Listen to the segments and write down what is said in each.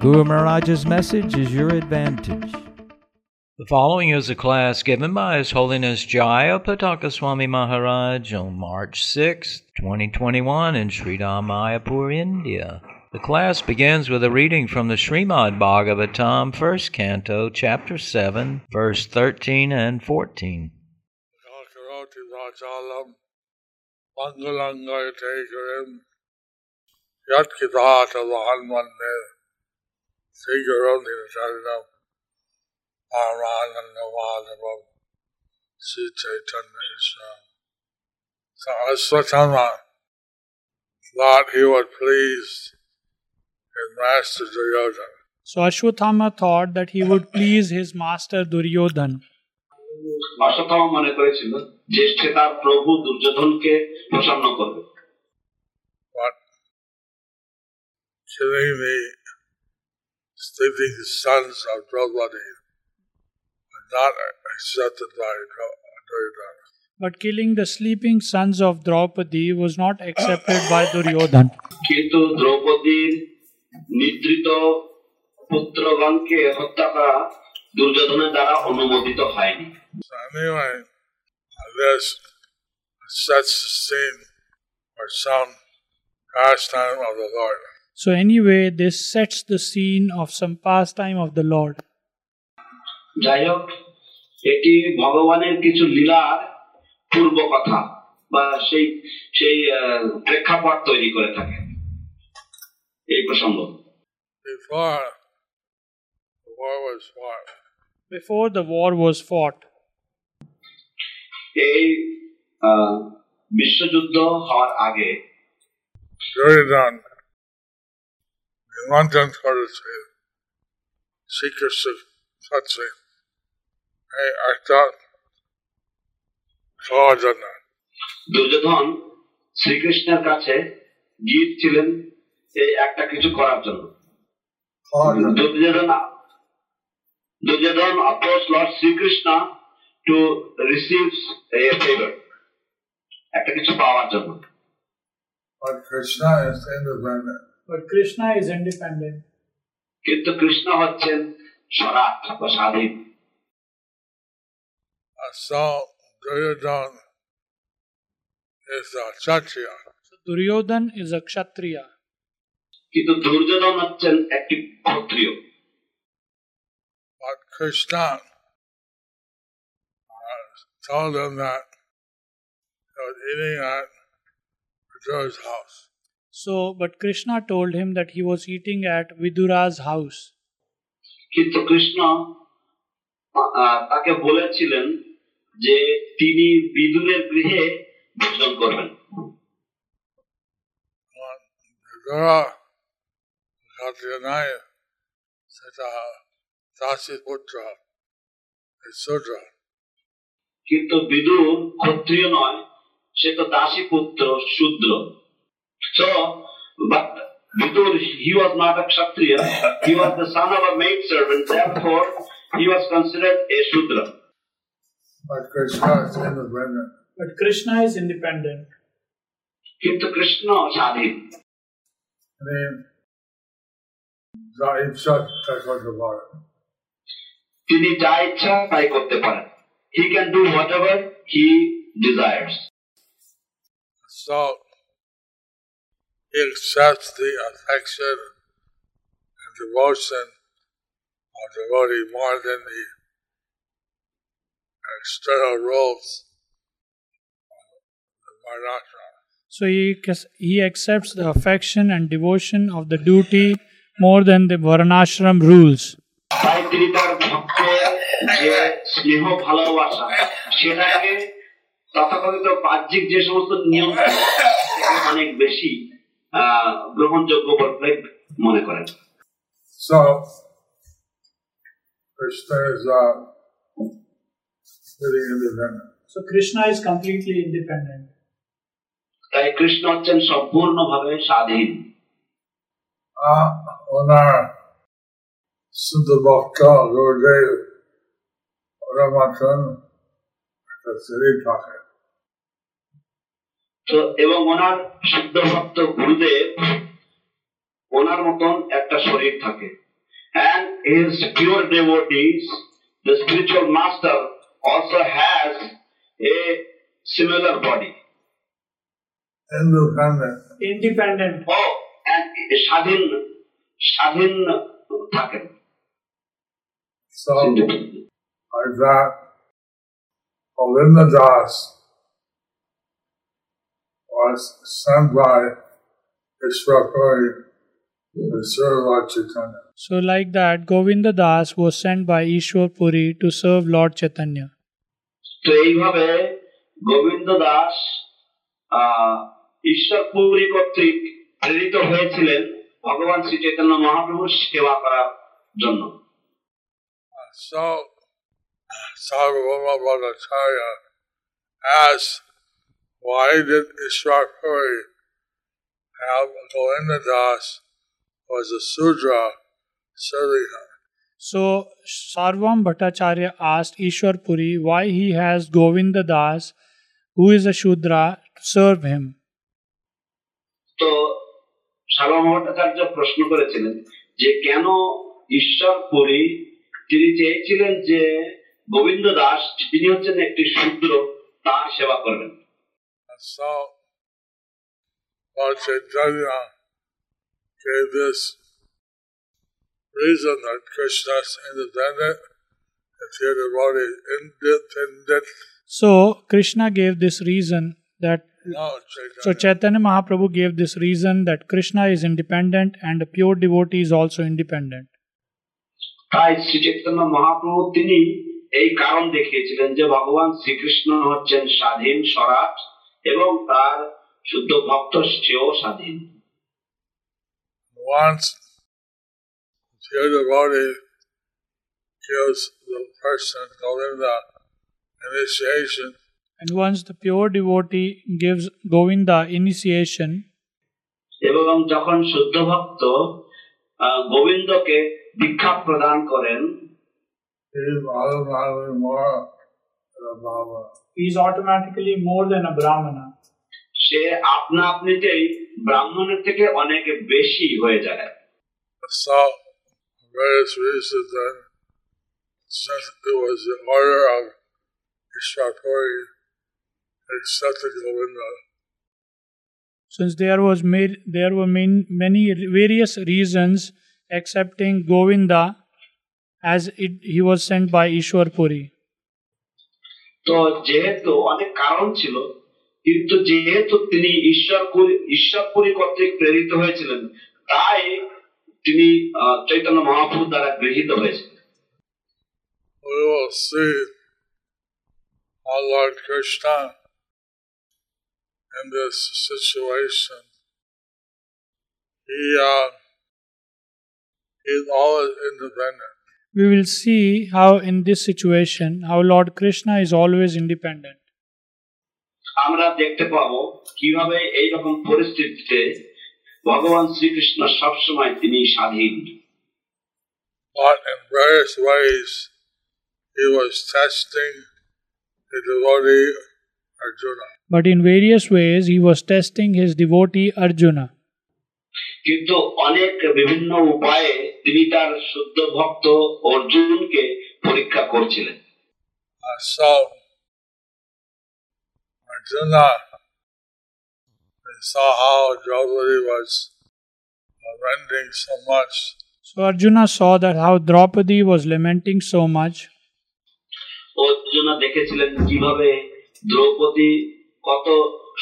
Guru Maharaj's message is your advantage. The following is a class given by His Holiness Jaya Pataka Swami Maharaj on March 6, 2021 in Sridham Mayapur, India. The class begins with a reading from the Srimad Bhagavatam, first canto, chapter 7, verse 13 and 14. Karoti Vachalam, Mangalanga Tegarim, Yat Kitata Vahanmande, श्रीगौरवधीरचारिणाम Paramanandamadevam Sri Chaitanya Ishvaram. So Aswatthama thought he was pleased with Master Duryodhana. So Ashwatthama thought that he would please his master Duryodhan. Ashwatthama মনে করেছিল যে সে তার প্রভু দুর্যোধনকে প্রসন্ন করবে But killing the sleeping sons of Draupadi was not accepted by Dra- Duryodhana. But killing the sleeping sons of Draupadi was not accepted by Duryodhan. কিন্তু দ্রৌপদীর নিদ্রিত পুত্রগণকে হত্যা করা দুর্যোধনের দ্বারা অনুমোদিত হয়নি So anyway, this sets the scene for some pastime of the Lord. So, anyway, this sets the scene of some pastime of the Lord. যাই হোক এটি ভগবানের কিছু লীলার পূর্ব কথা বা সেই সেই আহ, প্রেক্ষাপট তৈরি করে থাকে এই প্রসঙ্গ Before the war was fought, Before the war was fought, এই আহ, বিশ্বযুদ্ধ হওয়ার আগে in করেছে শ্রীকৃষ্ণ দুর্যোধন শ্রীকৃষ্ণের কাছে গিয়েছিলেন এই একটা কিছু করার জন্য। Duryodhana oppose Lord Shri Krishna to receive a favour একটা কিছু পাওয়ার জন্য। but Krishna is independent. কিন্তু কৃষ্ণ হচ্ছেন স্বরাট বা স্বাধীন Uh, So Duryodhan is a Kshatriya. So, Duryodhan is a Kshatriya. কিন্তু দুর্যোধন হচ্ছেন একটি ক্ষত্রিয় But Krishna uh, told him that he was eating at Vidura's house. So, but Krishna told him that he was eating at Vidura's house. কিন্তু কৃষ্ণ তাকে বলেছিলেন যে তিনি বিদুরের গৃহে ভোজন করবেন uh. কিন্তু বিদুর ক্ষত্রিয় নয় সে তো দাসী পুত্র শূদ্র so but Vidur he was not a kshatriya he was the son of a maid servant therefore he was considered a shudra But Krishna is independent. But Krishna is independent. কিন্তু কৃষ্ণ স্বাধীন I mean, Zaim Shat Takotabara. তিনি যা ইচ্ছা তাই করতে পারেন he can do whatever he desires So he accepts the affection and devotion of devotee more than the external rules of the Varnashram. So he, he accepts the affection and devotion of the duty more than the Varnashram rules. তাই তিনি তার ভক্তের যে স্নেহ ভালোবাসা সেটাকে তথাকথিত বাহ্যিক যে সমস্ত নিয়ম থাকে, সেটাকে অনেক বেশি আহ, গ্রহণযোগ্য বলে মনে করেন So Krishna is uh, really independent. So Krishna is completely independent. তাই কৃষ্ণ হচ্ছেন সম্পূর্ণভাবে স্বাধীন Uh, ওনার শুদ্ধ ভক্ত গুরুদেব ওনার মতন একটা শরীর থাকে তো এবং ওনার শুদ্ধ ভক্ত গুরুদেব ওনার মতন একটা শরীর থাকে and his pure devotees the spiritual master also has a similar body independent. Independent. oh and স্বাধীন স্বাধীন থাকেন So, that, Govinda Das was sent by Ishwapuri to serve Lord Chaitanya. So like that, Govinda Das was sent by Ishwar Puri to serve Lord Chaitanya. তো এইভাবে গোবিন্দ দাস আহ, ঈশ্বরপুরী কর্তৃক প্রেরিত হয়েছিলেন ভগবান শ্রী চৈতন্য মহাপ্রভুর সেবা করার জন্য So, Sarvabhauma Bhattacharya asked, Why did Ishwar Puri have Govinda Das as a Sudra serving? So Sarvabhauma Bhattacharya asked Ishwar Puri why he has Govinda Das, who is a Sudra, to serve him. So, সার্বা Bhattacharya প্রশ্ন করেছিলেন যে কেন ঈশ্বর পুরী তিনি চেয়েছিলেন যে গোবিন্দ দাস তিনি হচ্ছেন একটি শূদ্র তার সেবা করবেন And so, Lord Chaitanya gave this reason that Krishna is independent, if you're devotee independent, So Krishna gave this reason that no Chaitanya. so Chaitanya Mahaprabhu gave this reason that Krishna is independent and a pure devotee is also independent. তাই শ্রী চৈতন্য মহাপ্রভু তিনি এই কারণ দেখিয়েছিলেন যে ভগবান শ্রীকৃষ্ণ হচ্ছেন স্বাধীন স্বরাট এবং তার শুদ্ধ ভক্ত সেও স্বাধীন Once pure devotee gives the person Govinda initiation, And once the pure devotee gives Govinda initiation, uh, এবং যখন শুদ্ধ ভক্ত আহ, গোবিন্দকে দীক্ষা প্রদান করেন he's automatically more Bhava is automatically more than a Brahmana. সে আপনা আপনিতেই ব্রাহ্মণের থেকে অনেক বেশি হয়ে যায় So, various reasons then, since it was the order of Ishwarpuri accepted Govinda. Since there was made, there were many, many various reasons accepting Govinda as it, he was sent by Ishwarpuri. তো যেহেতু অনেক কারণ ছিল কিন্তু যেহেতু তিনি ঈশ্বর ঈশ্বরপুরী কর্তৃক প্রেরিত হয়েছিলেন তাই তিনি চৈতন্য মহাপ্রভু দ্বারা গৃহীত হয়েছিলেন We will see how Lord Krishna in this situation, he uh, independent. We will see how in this situation how Lord Krishna is always independent. আমরা দেখতে পাবো কিভাবে এইরকম পরিস্থিতিতে ভগবান শ্রীকৃষ্ণ সবসময় তিনি স্বাধীন But in various ways, he was testing the devotee Arjuna. But in various ways he was testing his devotee Arjuna. কিন্তু অনেক বিভিন্ন উপায়ে তিনি তার শুদ্ধ ভক্ত অর্জুনকে পরীক্ষা করছিলেন Uh, so, Arjuna saw how Draupadi was lamenting so much. So Arjuna saw that how Draupadi was lamenting so much. Arjuna দেখেছিলেন কীভাবে দ্রৌপদী কত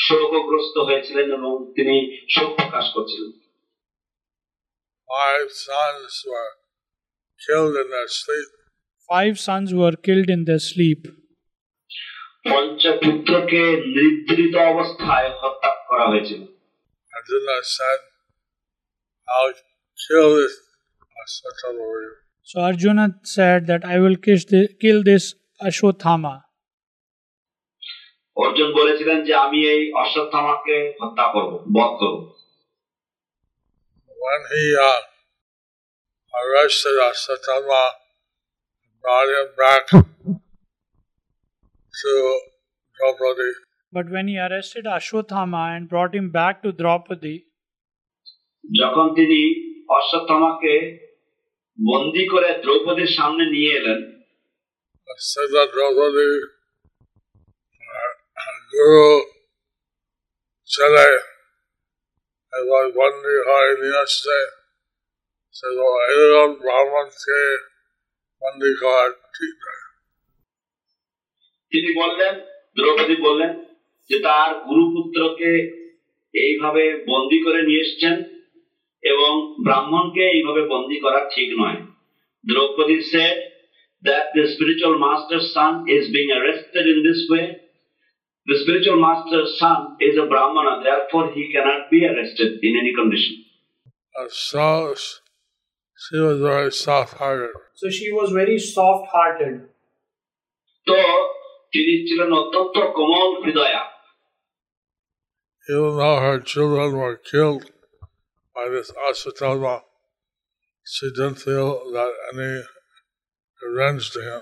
শোকগ্রস্ত হয়েছিলেন এবং তিনি শোক প্রকাশ করছিলেন Five sons were killed in their sleep. Five sons were killed in their sleep. পঞ্চপুত্রকে নিদ্রিত অবস্থায় হত্যা করা হয়েছিল Arjuna said, I'll kill this Asatavori. So Arjuna said that I will kiss the, kill this Ashwathama. Arjun বলেছিলেন যে আমি এই অশ্বত্থামাকে হত্যা করব বধ করব। ভগবান Ashwatthama brought him back when he arrested Ashwathama and brought him back to Draupadi, যখন তিনি অশ্বত্থামাকে বন্দি করে দ্রৌপদীর সামনে নিয়ে এলেন অশ্বত্থামা Guru Chale, এবার বন্দি হয় নিয়ে আসছে সে এরকম ব্রাহ্মণকে বন্দি করা ঠিক নয় তিনি বললেন দ্রৌপদী বললেন যে তার গুরুপুত্রকে এইভাবে বন্দি করে নিয়ে এসছেন এবং ব্রাহ্মণকে এইভাবে বন্দি করা ঠিক নয়। Draupadi said that the spiritual master's son is being arrested in this way the spiritual master's son is a brahmana therefore he cannot be arrested in any condition And so she was very soft-hearted. so she was very soft hearted. তো তিনি ছিলেন অত্যন্ত কোমল হৃদয়া Even though her children were killed by this Asatama, she didn't feel that any revenge to him.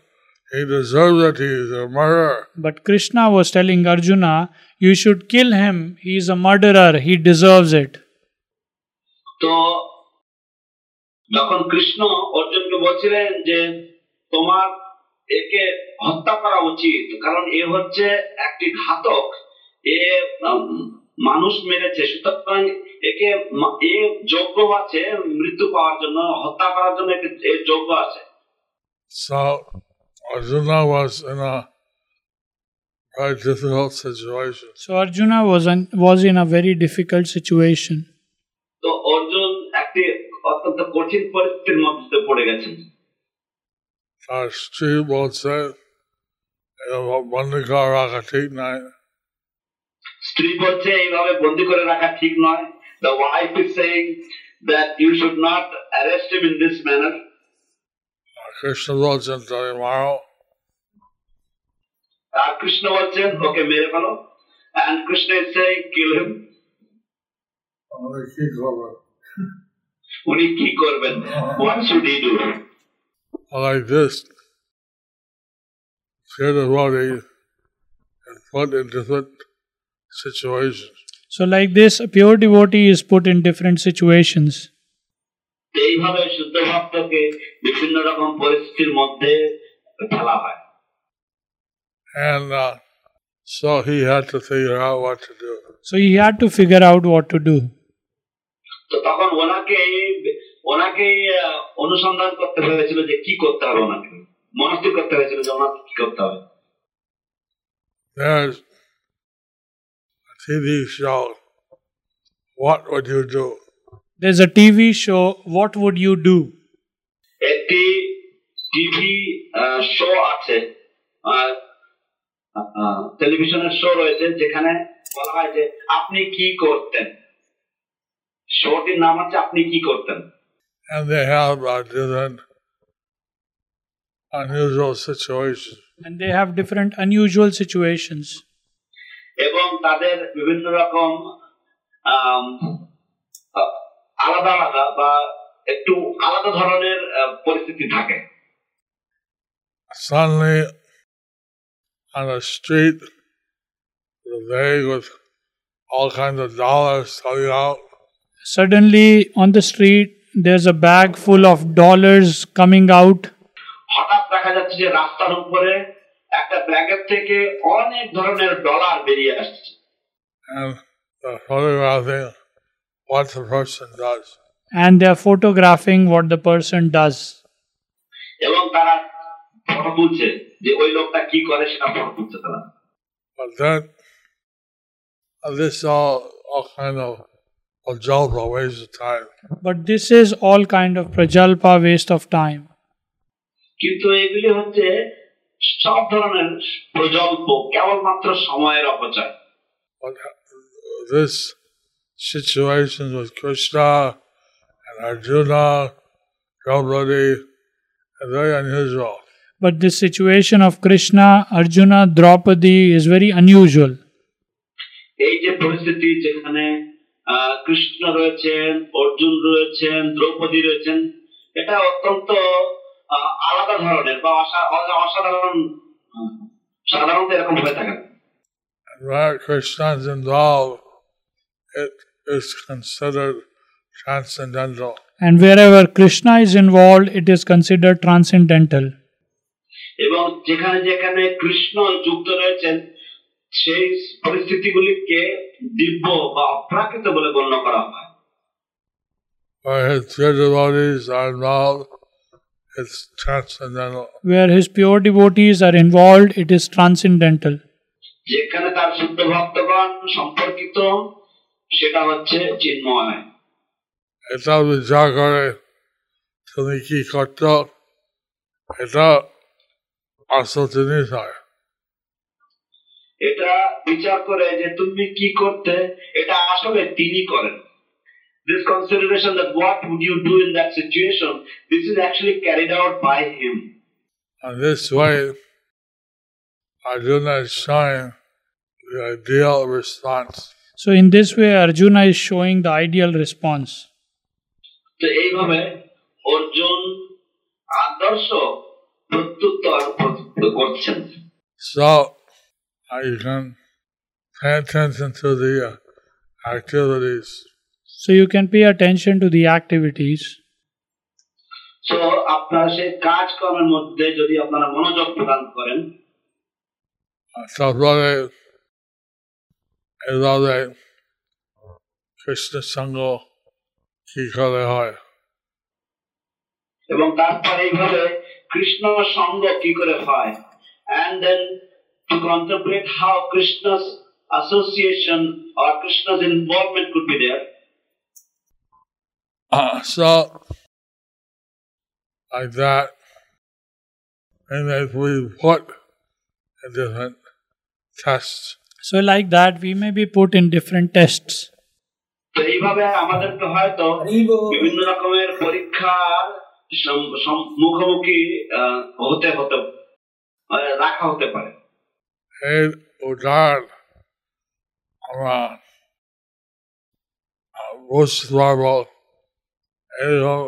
He deserves it. He's a murderer. But Krishna was telling Arjuna, You should kill him. He is a murderer. He deserves it. তো যখন কৃষ্ণ অর্জুনকে বলছিলেন যে তোমার একে হত্যা করা উচিত কারণ এ হচ্ছে একটি ঘাতক এ উম, মানুষ মেরেছে সুতরাং একে মা- এ যোগ্য আছে মৃত্যু পাওয়ার জন্য হত্যা করার জন্য একে এ যোগ্য আছে So Arjuna was in a very difficult situation. So Arjuna was, an, was in a very difficult situation. তো অর্জুন একটি অত্যন্ত কঠিন পরিস্থিতির মধ্যে পড়ে গেছেন তার স্ত্রী বলছে এরকম বন্দিকা রাখা ঠিক নাই স্ত্রী বলছে এইভাবে বন্দি করে রাখা ঠিক নয় the wife is saying that you should not arrest him in this manner আর কৃষ্ণ বলছেন তুমি মারো আর কৃষ্ণ বলছেন ওকে মেরে ফেলো অ্যান্ড কৃষ্ণ ইজ সেইং কিল হিম আমাদের কি করবো উনি কি করবেন what should he do like this pure devotee and put in different situations. So, like this, a pure devotee is put in different situations. এইভাবে শুদ্ধ ভক্তকে বিভিন্ন রকম পরিস্থিতির মধ্যে ফেলা হয় And uh, so he had to figure out what to do. So, he had to figure out what to do. তো তখন ওনাকে ওনাকে আহ, অনুসন্ধান করতে হয়েছিল যে কি করতে হবে ওনাকে মনস্থির করতে হয়েছিল যে ওনাকে কি করতে হবে There's a TV show. What would you do? There's a TV show, What Would You Do? একটি টিভি শো আছে টেলিভিশনের শো রয়েছে যেখানে বলা হয় যে আপনি কি করতেন শোটির নাম হচ্ছে আপনি কি করতেন And they have uh, different unusual situations. And they have different unusual situations. এবং তাদের বিভিন্ন রকম আম, আ- আলাদা আলাদা বা একটু আলাদা ধরনের আহ, পরিস্থিতি থাকে Suddenly, on the street, the bag with all kinds of dollars coming out. Suddenly, on the street, there's a bag full of dollars coming out. হঠাৎ দেখা যাচ্ছে যে রাস্তার উপরে একটা ব্যাগের থেকে অনেক ধরনের ডলার বেরিয়ে আসছে and they're photographing what the person does. And they're photographing what the person does. এবং তারা ফটো তুলছে যে ওই লোকটা কি করে সেটা ফটো তুলছে তারা But then, uh, this all, all kind of Ajalpa waste of time. But this is all kind of prajalpa waste of time. কিন্তু এগুলি হচ্ছে সব ধরনের প্রজল্প কেবলমাত্র সময়ের অপচয় But this situation with Krishna and Arjuna, Draupadi, is very unusual. But this situation of Krishna, Arjuna, Draupadi is very unusual. এই যে পরিস্থিতি যেখানে আহ, কৃষ্ণ রয়েছেন অর্জুন রয়েছেন দ্রৌপদী রয়েছেন এটা অত্যন্ত আহ, আলাদা ধরনের বা অসা- অসা- অসাধারণ আহ, সাধারণত এরকম হয়ে থাকে না। And where Krishna is involved, it is considered transcendental. And wherever Krishna is involved, it is considered transcendental. এবং যেখানে যেখানে কৃষ্ণ যুক্ত রয়েছেন সেই পরিস্থিতিগুলিকে দিব্য বা অপ্রাকৃত বলে গণ্য করা হয় Where his pure devotees are involved, it's transcendental. Where his pure devotees are involved, it is transcendental. যেখানে তার শুদ্ধ ভক্তগণ সম্পর্কিত সেটা হচ্ছে চিন্ময় এটা বিচার করে তুমি কি করছো এটা আসল জিনিস হয় এটা বিচার করে যে তুমি কি করতে এটা আসলে তিনি করেন this consideration that what would you do in that situation this is actually carried out by him And this way, Arjuna is showing the ideal response. So, in this way, Arjuna is showing the ideal response. তো এইভাবে অর্জুন আদর্শ প্রত্যুত্তর প্র- করছেন So, uh, you can pay attention to the uh, activities. So, you can pay attention to the activities. তো আপনারা সেই কাজকর্মের মধ্যে যদি আপনারা মনোযোগ প্রদান করেন Uh, তারপরে এভাবে কৃষ্ণ সঙ্গ কি করে হয় এবং তারপরে এইভাবে কৃষ্ণ সঙ্গ কি করে হয় and then to contemplate how Krishna's association or Krishna's involvement could be there. Uh, so, like that, and if we put in different tests, So, like that, we may be put in different tests. তো এইভাবে আমাদেরকে হয়তো বিভিন্ন রকমের পরীক্ষার সম- সম- মুখোমুখি আহ, হতে হতে আহ, রাখা হতে পারে এই উদাহরণ আমরা বুঝতে পারবো এরকম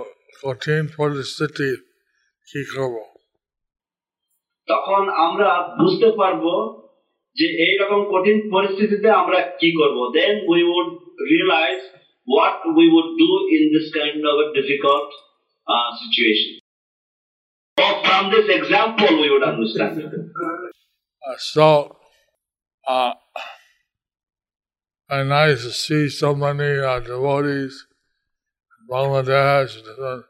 কঠিন পরিস্থিতি কি করবো তখন আমরা বুঝতে পারবো যে এইরকম কঠিন পরিস্থিতিতে আমরা কি করব then we would realise what we would do in this kind of difficult situation from this example we would understand Uh, so, uh, and nice to see so many uh, devotees in Bangladesh, different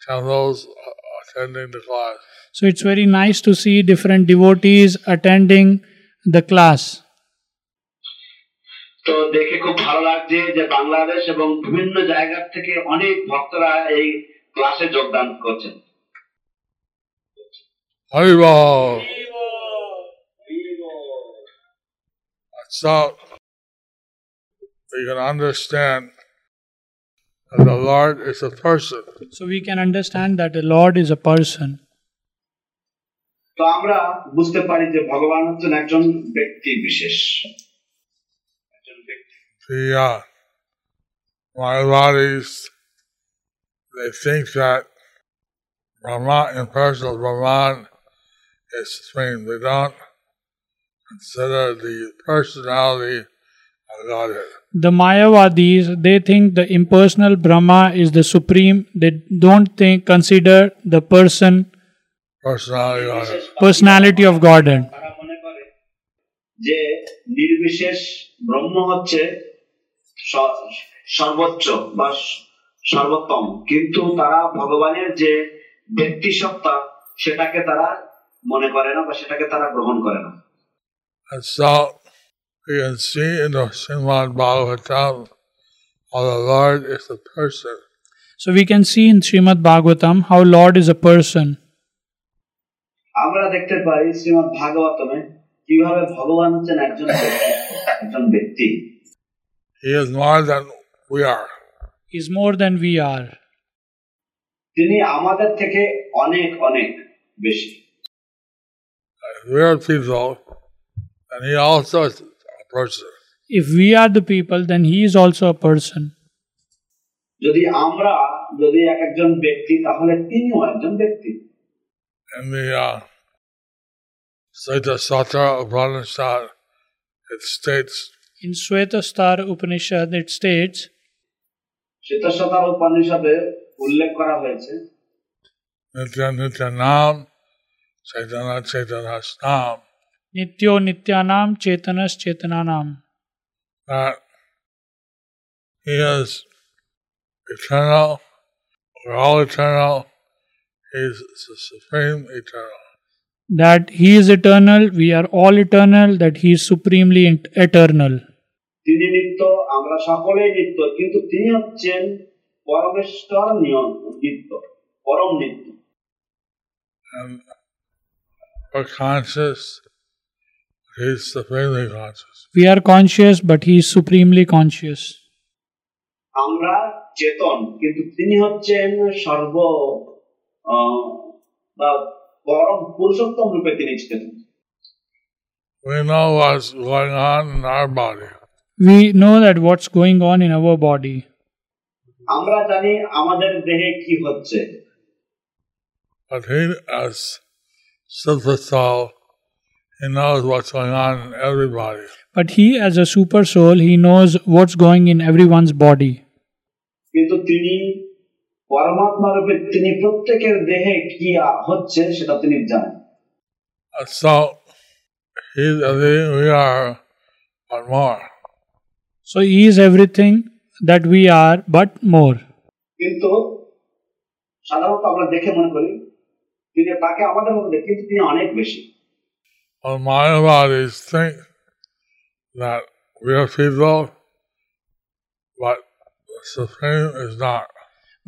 temples uh, attending the class. So, it's very nice to see different devotees attending the class. তো দেখে খুব ভালো লাগছে যে বাংলাদেশ এবং বিভিন্ন জায়গা থেকে অনেক ভক্তরা এই ক্লাসে যোগদান করছেন Haribol! So, we can understand that the Lord is a person. So, we can understand that the Lord is a person. তো আমরা বুঝতে পারি যে ভগবান হচ্ছেন একজন ব্যক্তি বিশেষ একজন ব্যক্তি The uh, Mayavadis, they think that Brahman, impersonal Brahman, is supreme. They don't consider the personality of Godhead. The Mayavadis, they think the impersonal Brahma is the supreme. They don't think consider the person, Personality of Godhead. personality of Godhead. তারা মনে করে যে নির্বিশেষ ব্রহ্ম হচ্ছে সর্বোচ্চ বা সর্বোত্তম কিন্তু তারা ভগবানের যে ব্যক্তি সত্তা সেটাকে তারা মনে করে না বা সেটাকে তারা গ্রহণ করে না so we can see in the Srimad Bhagavatam how the Lord is a person. So we can see in Srimad Bhagavatam how Lord is a person. আমরা দেখতে পাই শ্রীমদ ভাগবতমে কীভাবে ভগবান হচ্ছেন একজন একজন ব্যক্তি। He is more we are is more than we are তিনি আমাদের থেকে অনেক অনেক বেশি। We যদি আমরা যদি এক একজন ব্যক্তি তাহলে তিনিও একজন ব্যক্তি। in the uh, Svetasvatara Upanishad, it states. In Svetasvatara Upanishad, it states. শ্বেতসাতার উপনিষদে উল্লেখ করা হয়েছে নিত্য নিত্য নাম চৈতন্য চেতনাস নাম নিত্য নিত্যানাম চেতনস চেতনানাম That he is eternal, we're all eternal, He's the supreme eternal. That He is eternal, we are all eternal, that He is supremely int- eternal. তিনি নিত্য আমরা সকলেই নিত্য কিন্তু তিনি হচ্ছেন পরমেশ্বর নিয়ম নিত্য পরম নিত্য And we're conscious, He's supremely conscious. We are conscious, but He is supremely conscious. আমরা চেতন কিন্তু তিনি হচ্ছেন সর্ব আহ, বা পরম পুরুষোত্তম রূপে তিনি চেতন We know what's going on in our body. We know that what's going on in our body. আমরা জানি আমাদের দেহে কি হচ্ছে But he, as Super Soul, he knows what's going on in everybody. But He, as a super soul, He knows what's going in everyone's body. কিন্তু তিনি পরমাত্মা রূপে তিনি প্রত্যেকের দেহে কি আ- হচ্ছে সেটা তিনি জানেন And so, he's everything we are, but more. So He is everything that we are, but more. কিন্তু সাধারণত আমরা দেখে মনে করি তিনি তাকে আমাদের মধ্যে কিন্তু তিনি অনেক বেশি Well, Mayavadis think that we are people, but the Supreme is not.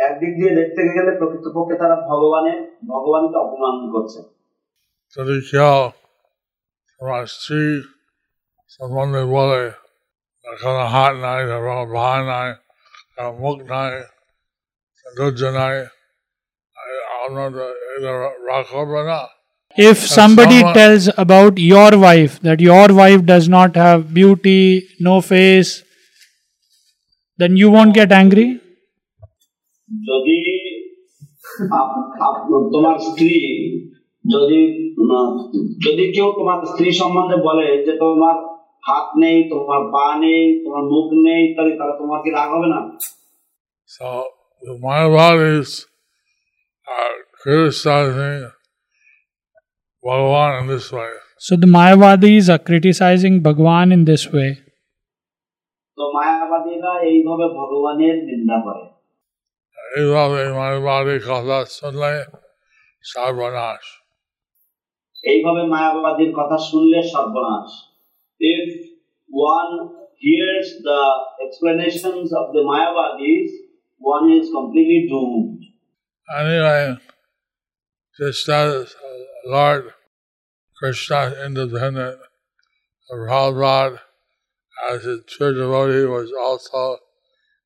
একদিক দিয়ে দেখতে গেলে প্রকৃতপক্ষে তারা ভগবানের ভগবানকে অপমান করছে যদি কেউ তোমার স্ত্রী সম্বন্ধে বলে তার কোনো হাত নাই তার কোনো ভা নাই তার মুখ নাই ধৈর্য নাই আপনার এটা রাগ করবে না If somebody someone- tells about your wife that your wife does not have beauty, no face, then you won't get angry. যদি আপ- আপ- তোমার স্ত্রী যদি উম, যদি কেউ তোমার স্ত্রী সম্বন্ধে বলে যে তোমার হাত নেই তোমার পা নেই তোমার মুখ নেই ইত্যাদি তাহলে তোমার কি রাগ হবে না So the Mayavadis are criticizing Bhagavan in this way. So the Mayavadis are criticizing Bhagwan in this way. তো মায়াবাদীরা এইভাবে ভগবানের নিন্দা করে এইভাবে মায়াবাদী কথা শুনলে সর্বনাশ এইভাবে মায়াবাদীর কথা শুনলে সর্বনাশ if one hears the explanations of the mayavadis one is completely doomed Anyway, just as Lord Krishna is independent of Prabhupada, as his true devotee was also independent.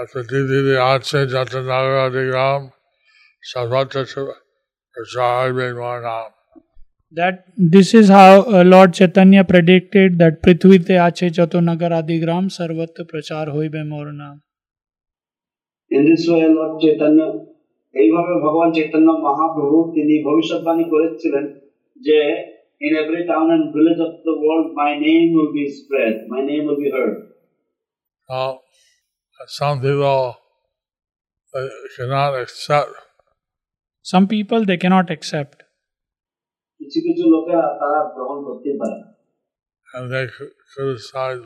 a uh, prediction that the Didi Ache Jatanagra Digram Sarvata Prajai Varnam. That this is how uh, Lord Chaitanya predicted that Prithvite Ache Chato Nagar Adigram Sarvatra Prachar Hoibe Morna. In this way Lord Chaitanya এইভাবে ভগবান চৈতন্য মহাপ্রভু তিনি ভবিষ্যৎবাণী করেছিলেন যে in every town and village of the world my name will be spread my name will be heard Some people uh, cannot accept. Some people they cannot accept. And they criticize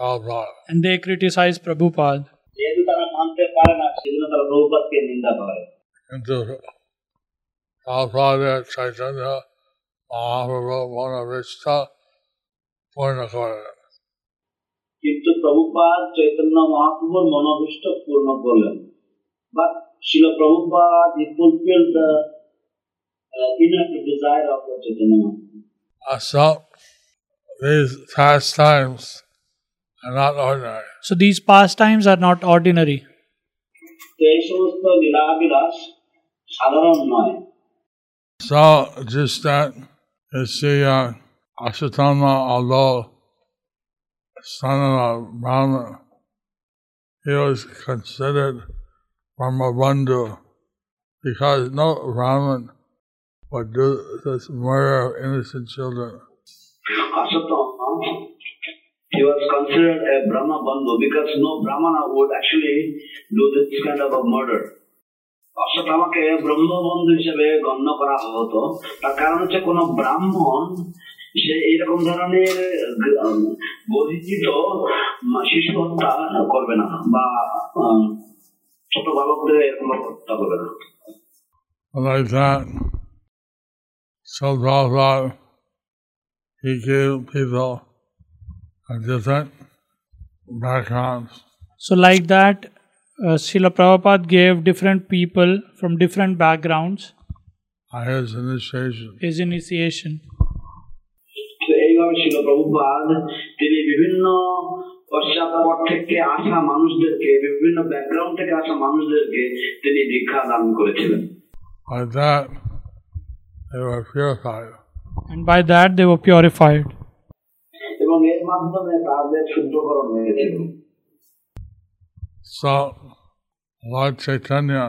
Prabhupada. And they criticize Prabhupada. Into Prabhupada, Chaitanya, Mahaprabhu, Bonavista, Purnakarana. কিন্তু প্রভুপাদ চৈতন্য মহাপ্রভুর মনোভীষ্ট পূর্ণ করলেন Shrila Prabhupada he fulfil the inner desire of the Chaitanya Mahaprabhu. Uh, so these pastimes are not ordinary. So these pastimes are not ordinary. So just that, it's the uh, Ashwatthama, although Son of Brahma, he was considered Brahmabandhu because no Brahman would do this murder of innocent children. Ashwatthama, he was considered a Brahma Brahmabandhu because no Brahmana would actually do this kind of a murder. অশ্বতামাকে ব্রহ্মবন্ধু হিসেবে গণ্য করা হতো তার কারণ হচ্ছে কোনো ব্রাহ্মণ সে এইরকম ধরনের উম, গর্হিত শিশু হত্যা করবে না বা উম, ছোট বালকদের এরকম হত্যা করবে না Like that, so Prabhupada, he gave people of different backgrounds So like that, uh, Srila Prabhupada gave different people from different backgrounds his initiation. his initiation. তো এইভাবে ছিল প্রভুপাদ তিনি বিভিন্ন পশ্চাৎপট থেকে আসা মানুষদেরকে বিভিন্ন ব্যাকগ্রাউন্ড থেকে আসা মানুষদেরকে তিনি দীক্ষা দান করেছিলেন Like that, they were purified. And by that they were purified. এবং এর মাধ্যমে তাদের শুদ্ধকরণ হয়েছিল So, Lord Chaitanya,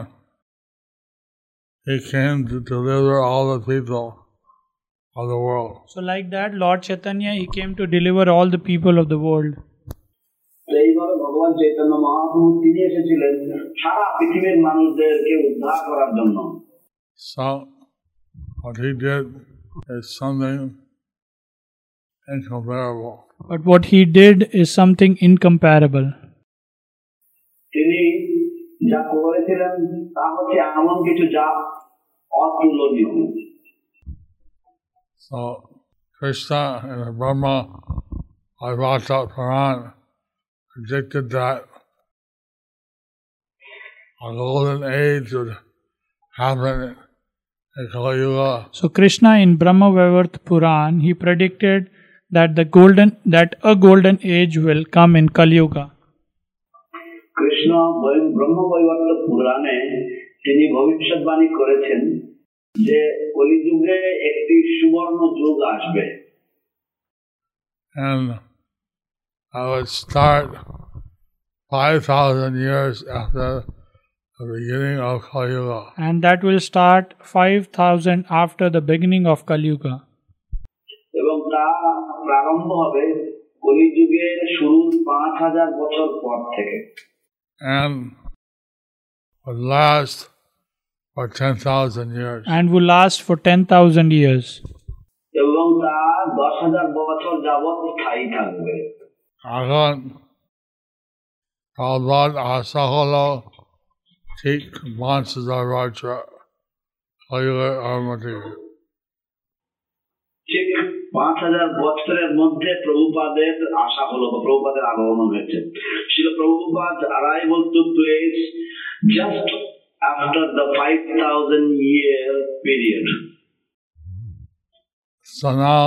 he came to deliver all the people of the world. So like that, Lord Chaitanya he came to deliver all the people of the world. তো এইভাবে ভগবান চৈতন্য মহাপ্রভু তিনি এসেছিলেন সারা পৃথিবীর মানুষদেরকে উদ্ধার করার জন্য So, what he did is something incomparable. But what he did is something incomparable. তিনি যা করেছিলেন তা হচ্ছে এমন কিছু যা অতুলনীয় so Krishna and Brahma Vaivarta Puran predicted that a golden age would happen in Kali Yuga. So Krishna in Brahma Vaivarth Puran, he predicted that the golden that a golden age will come in Kali Yuga. Krishna ব্রহ্ম বৈবর্ত পুরাণে তিনি ভবিষ্যৎবাণী করেছেন যে কলিযুগে একটি সুবর্ণ যুগ আসবে And I would start 5,000 years after the beginning of Kali Yuga. And that will start 5000 after the beginning of Kali Yuga. এবং তা প্রারম্ভ হবে কলিযুগের শুরুর পাঁচ হাজার বছর পর থেকে and would last for 10,000 years. and will last for 10,000 years. এবং তা দশ হাজার বছর যাবৎ স্থায়ী থাকবে এখন ভগবান আশা হলো ঠিক পাঁচ হাজার বছর হয়ে আমাদের ঠিক পাঁচ হাজার বছরের মধ্যে প্রভুপাদের আশা হলো বা প্রভুপাদের আগমন হয়েছে ছিল Prabhupada arrival took place just after the 5000 year period So now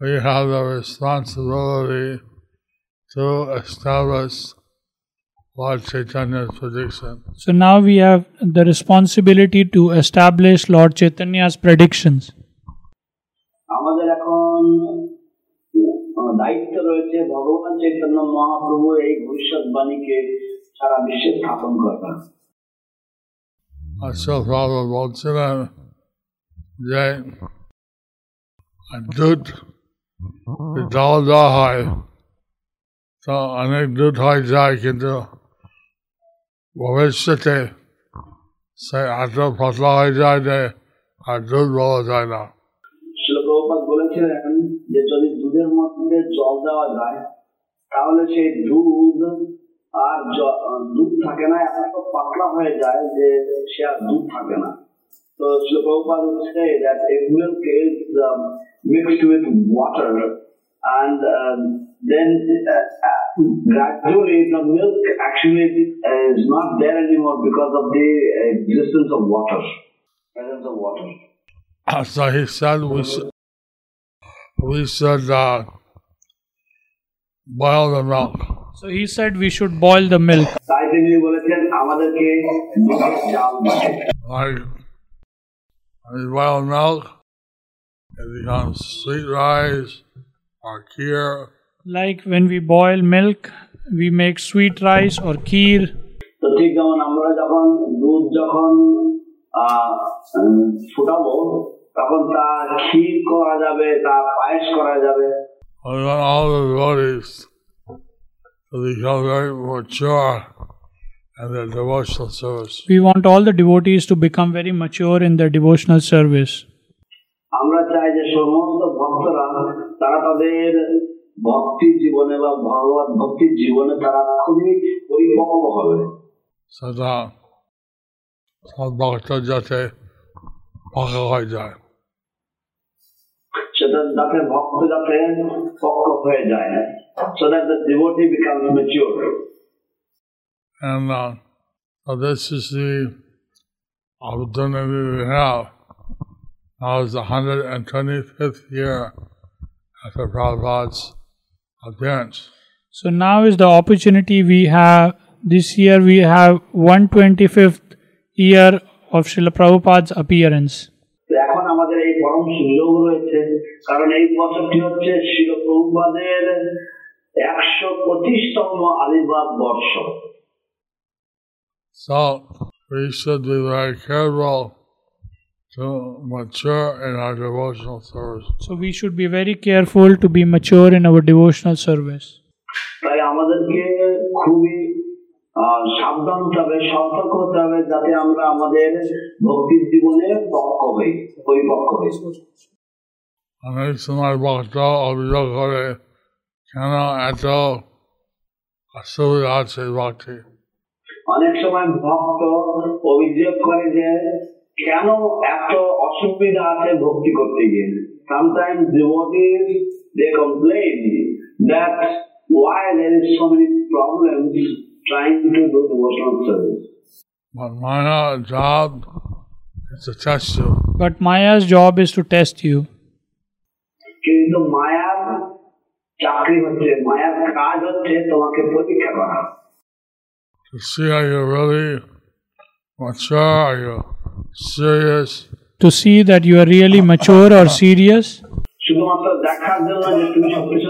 we have the responsibility to establish Lord Chaitanya's prediction. So now we have the responsibility to establish Lord Chaitanya's predictions. আমাদের এখন আহ, দায়িত্ব রয়েছে ভগবান চৈতন্য মহাপ্রভু এই ভবিষ্যৎবাণীকে সারা বিশ্বে স্থাপন করা আচ্ছা প্রভু বলছিলেন যে দুধ জল দেওয়া হয় তো অনেক দুধ হয়ে যায় কিন্তু ভবিষ্যতে সে এত ফসলা হয়ে যায় যে আর দুধ বলা যায় না শিল প্রভুপাত বলেছিলেন যে যদি দুধের মধ্যে জল দেওয়া যায় তাহলে সেই দুধ আর জ- আহ, দুধ থাকে না এত পাতলা হয়ে যায় যে সে আর দুধ থাকে না তো শিল Prabhupada say that if milk is um, mixed with water and um, then uh, uh, gradually the milk actually uh, is not there anymore because of the existence of water presence of water So he said we should, we should uh, boil the milk. So he said we should boil the milk. তাই তিনি বলেছেন আমাদেরকে দুধের চাল দিতে। Like when you boil milk, it becomes sweet rice or kheer. Like when we boil milk, we make sweet rice or kheer. তো ঠিক যেমন আমরা যখন দুধ যখন আহ, উম, ফুটাবো তখন তা ক্ষীর করা যাবে তা পায়েস করা যাবে We want all the devotees to become very mature in their devotional service. We want all the devotees to become very mature in their devotional service. আমরা চাই যে সমস্ত ভক্তরা তারা তাদের ভক্তি জীবনে বা ভগবত ভক্তির জীবনে তারা খুবই পরিপক্ক হবে So that সব ভক্ত যাতে পাকা হয়ে যায় সেটা যাতে ভক্ত যাতে পক্ক হয়ে যায় so that the devotee becomes mature And uh, so this is the opportunity we have. Now is the 125th year after Prabhupada's appearance. So now is the opportunity we have. This year we have 125th year of Srila Prabhupada's appearance. তো এখন আমাদের এই পরম সুযোগ রয়েছে কারণ এই বছরটি হচ্ছে শিল প্রভুপাদের একশো পঁচিশতম আবির্ভাব বর্ষ So we should be very careful to mature in our devotional service. So we should be very careful to be mature in our devotional service. তাই আমাদেরকে খুবই আহ, সাবধান হতে হবে সতর্ক হতে হবে যাতে আমরা আমাদের ভক্তির জীবনে পক্ক হই পরিপক্ক হই। অনেক সময় ভক্ত অভিযোগ করে কেন এত অসুবিধা আছে ভক্তি? অনেক সময় ভক্ত অভিযোগ করে যে কেন এত অসুবিধা আছে ভক্তি করতে গিয়ে? Sometimes devotees they complain that why there is so many problems trying to do devotional service But my job is to test you. But Maya's job is to test you. কিন্তু মায়ার চাকরি হচ্ছে মায়ার কাজ হচ্ছে তোমাকে পরীক্ষা করা to see are you really mature, are you serious, To see that you are really mature or serious. শুধুমাত্র দেখার জন্য যে তুমি সত্যি সত্যি কি তুমি কি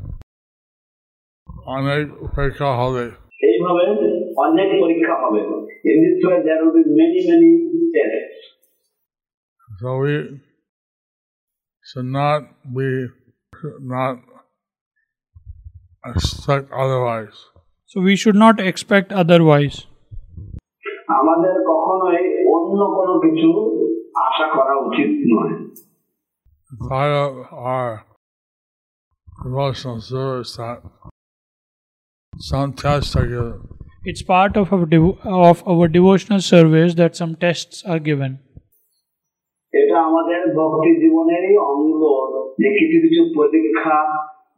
অনেক পরীক্ষা হবে এইভাবে অনেক পরীক্ষা হবে in this way there will be many many tests So we should not be should not expect otherwise. So we should not expect otherwise. আমাদের কখনোই অন্য কোনো কিছু আশা করা উচিত নয় Part of our devotional service that It's part of our devo- of our devotional service that some tests are given. এটা আমাদের ভক্তি জীবনেরই অঙ্গ যে কিছু কিছু পরীক্ষা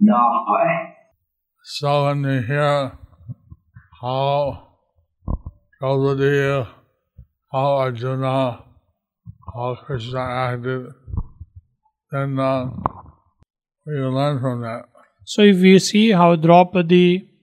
দেওয়া হয় So when you hear how Draupadi, how Arjuna, how Krishna acted, then uh, we can learn from that. So if we see how Draupadi,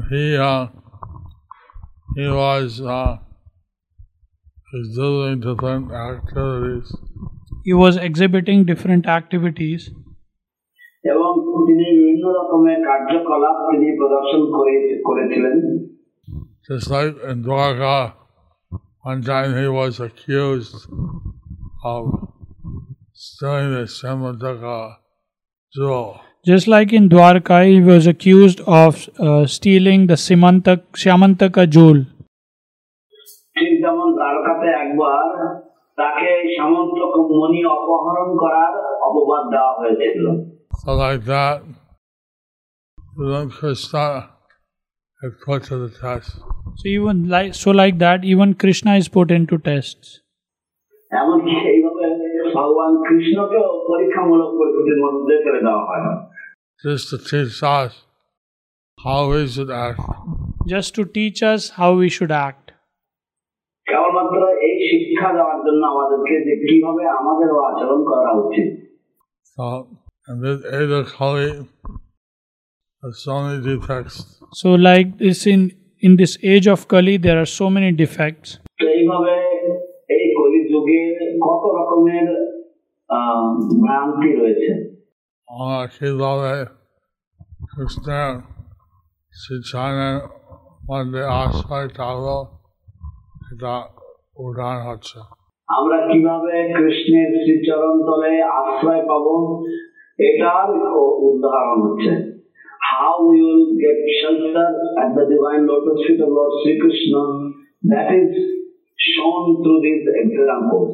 he uh, he was uh, exhibiting different activities. He was exhibiting different activities. এবং তিনি Just like in Dwarka, one time he was accused of stealing the Shyamantaka jewel. Just like in Dwarka, he was accused of uh, stealing the Simantak, Syamantaka jewel. ঠিক যেমন দ্বারকাতে একবার তাকে সামন্তক মণি অপহরণ করার অপবাদ দেওয়া হয়েছিল So like that, then Krishna is put to the test. So even like so like that, even Krishna is put into tests. এমনকি এইভাবে ভগবান কৃষ্ণকেও পরীক্ষামূলক পরিস্থিতির মধ্যে ফেলে দেওয়া হয় just to teach us how we should act. just to teach us how we should act. কেবলমাত্র এই শিক্ষা দেওয়ার জন্য আমাদেরকে যে কিভাবে আমাদেরও আচরণ করা উচিত So, in this age of Kali, there's so many defects. So like this in in this age of Kali, there are so many defects. তো এইভাবে এই কলিযুগে কত রকমের আহ, ভ্রান্তি রয়েছে All Kilale, Krishna, Sichana, one day Asai Talo, এটা উদাহরণ হচ্ছে আমরা কিভাবে কৃষ্ণের শ্রীচরণ তলে আশ্রয় পাব এটার ও- উদাহরণ হচ্ছে how we will get shelter at the divine lotus feet of Lord Sri Krishna that is shown through these examples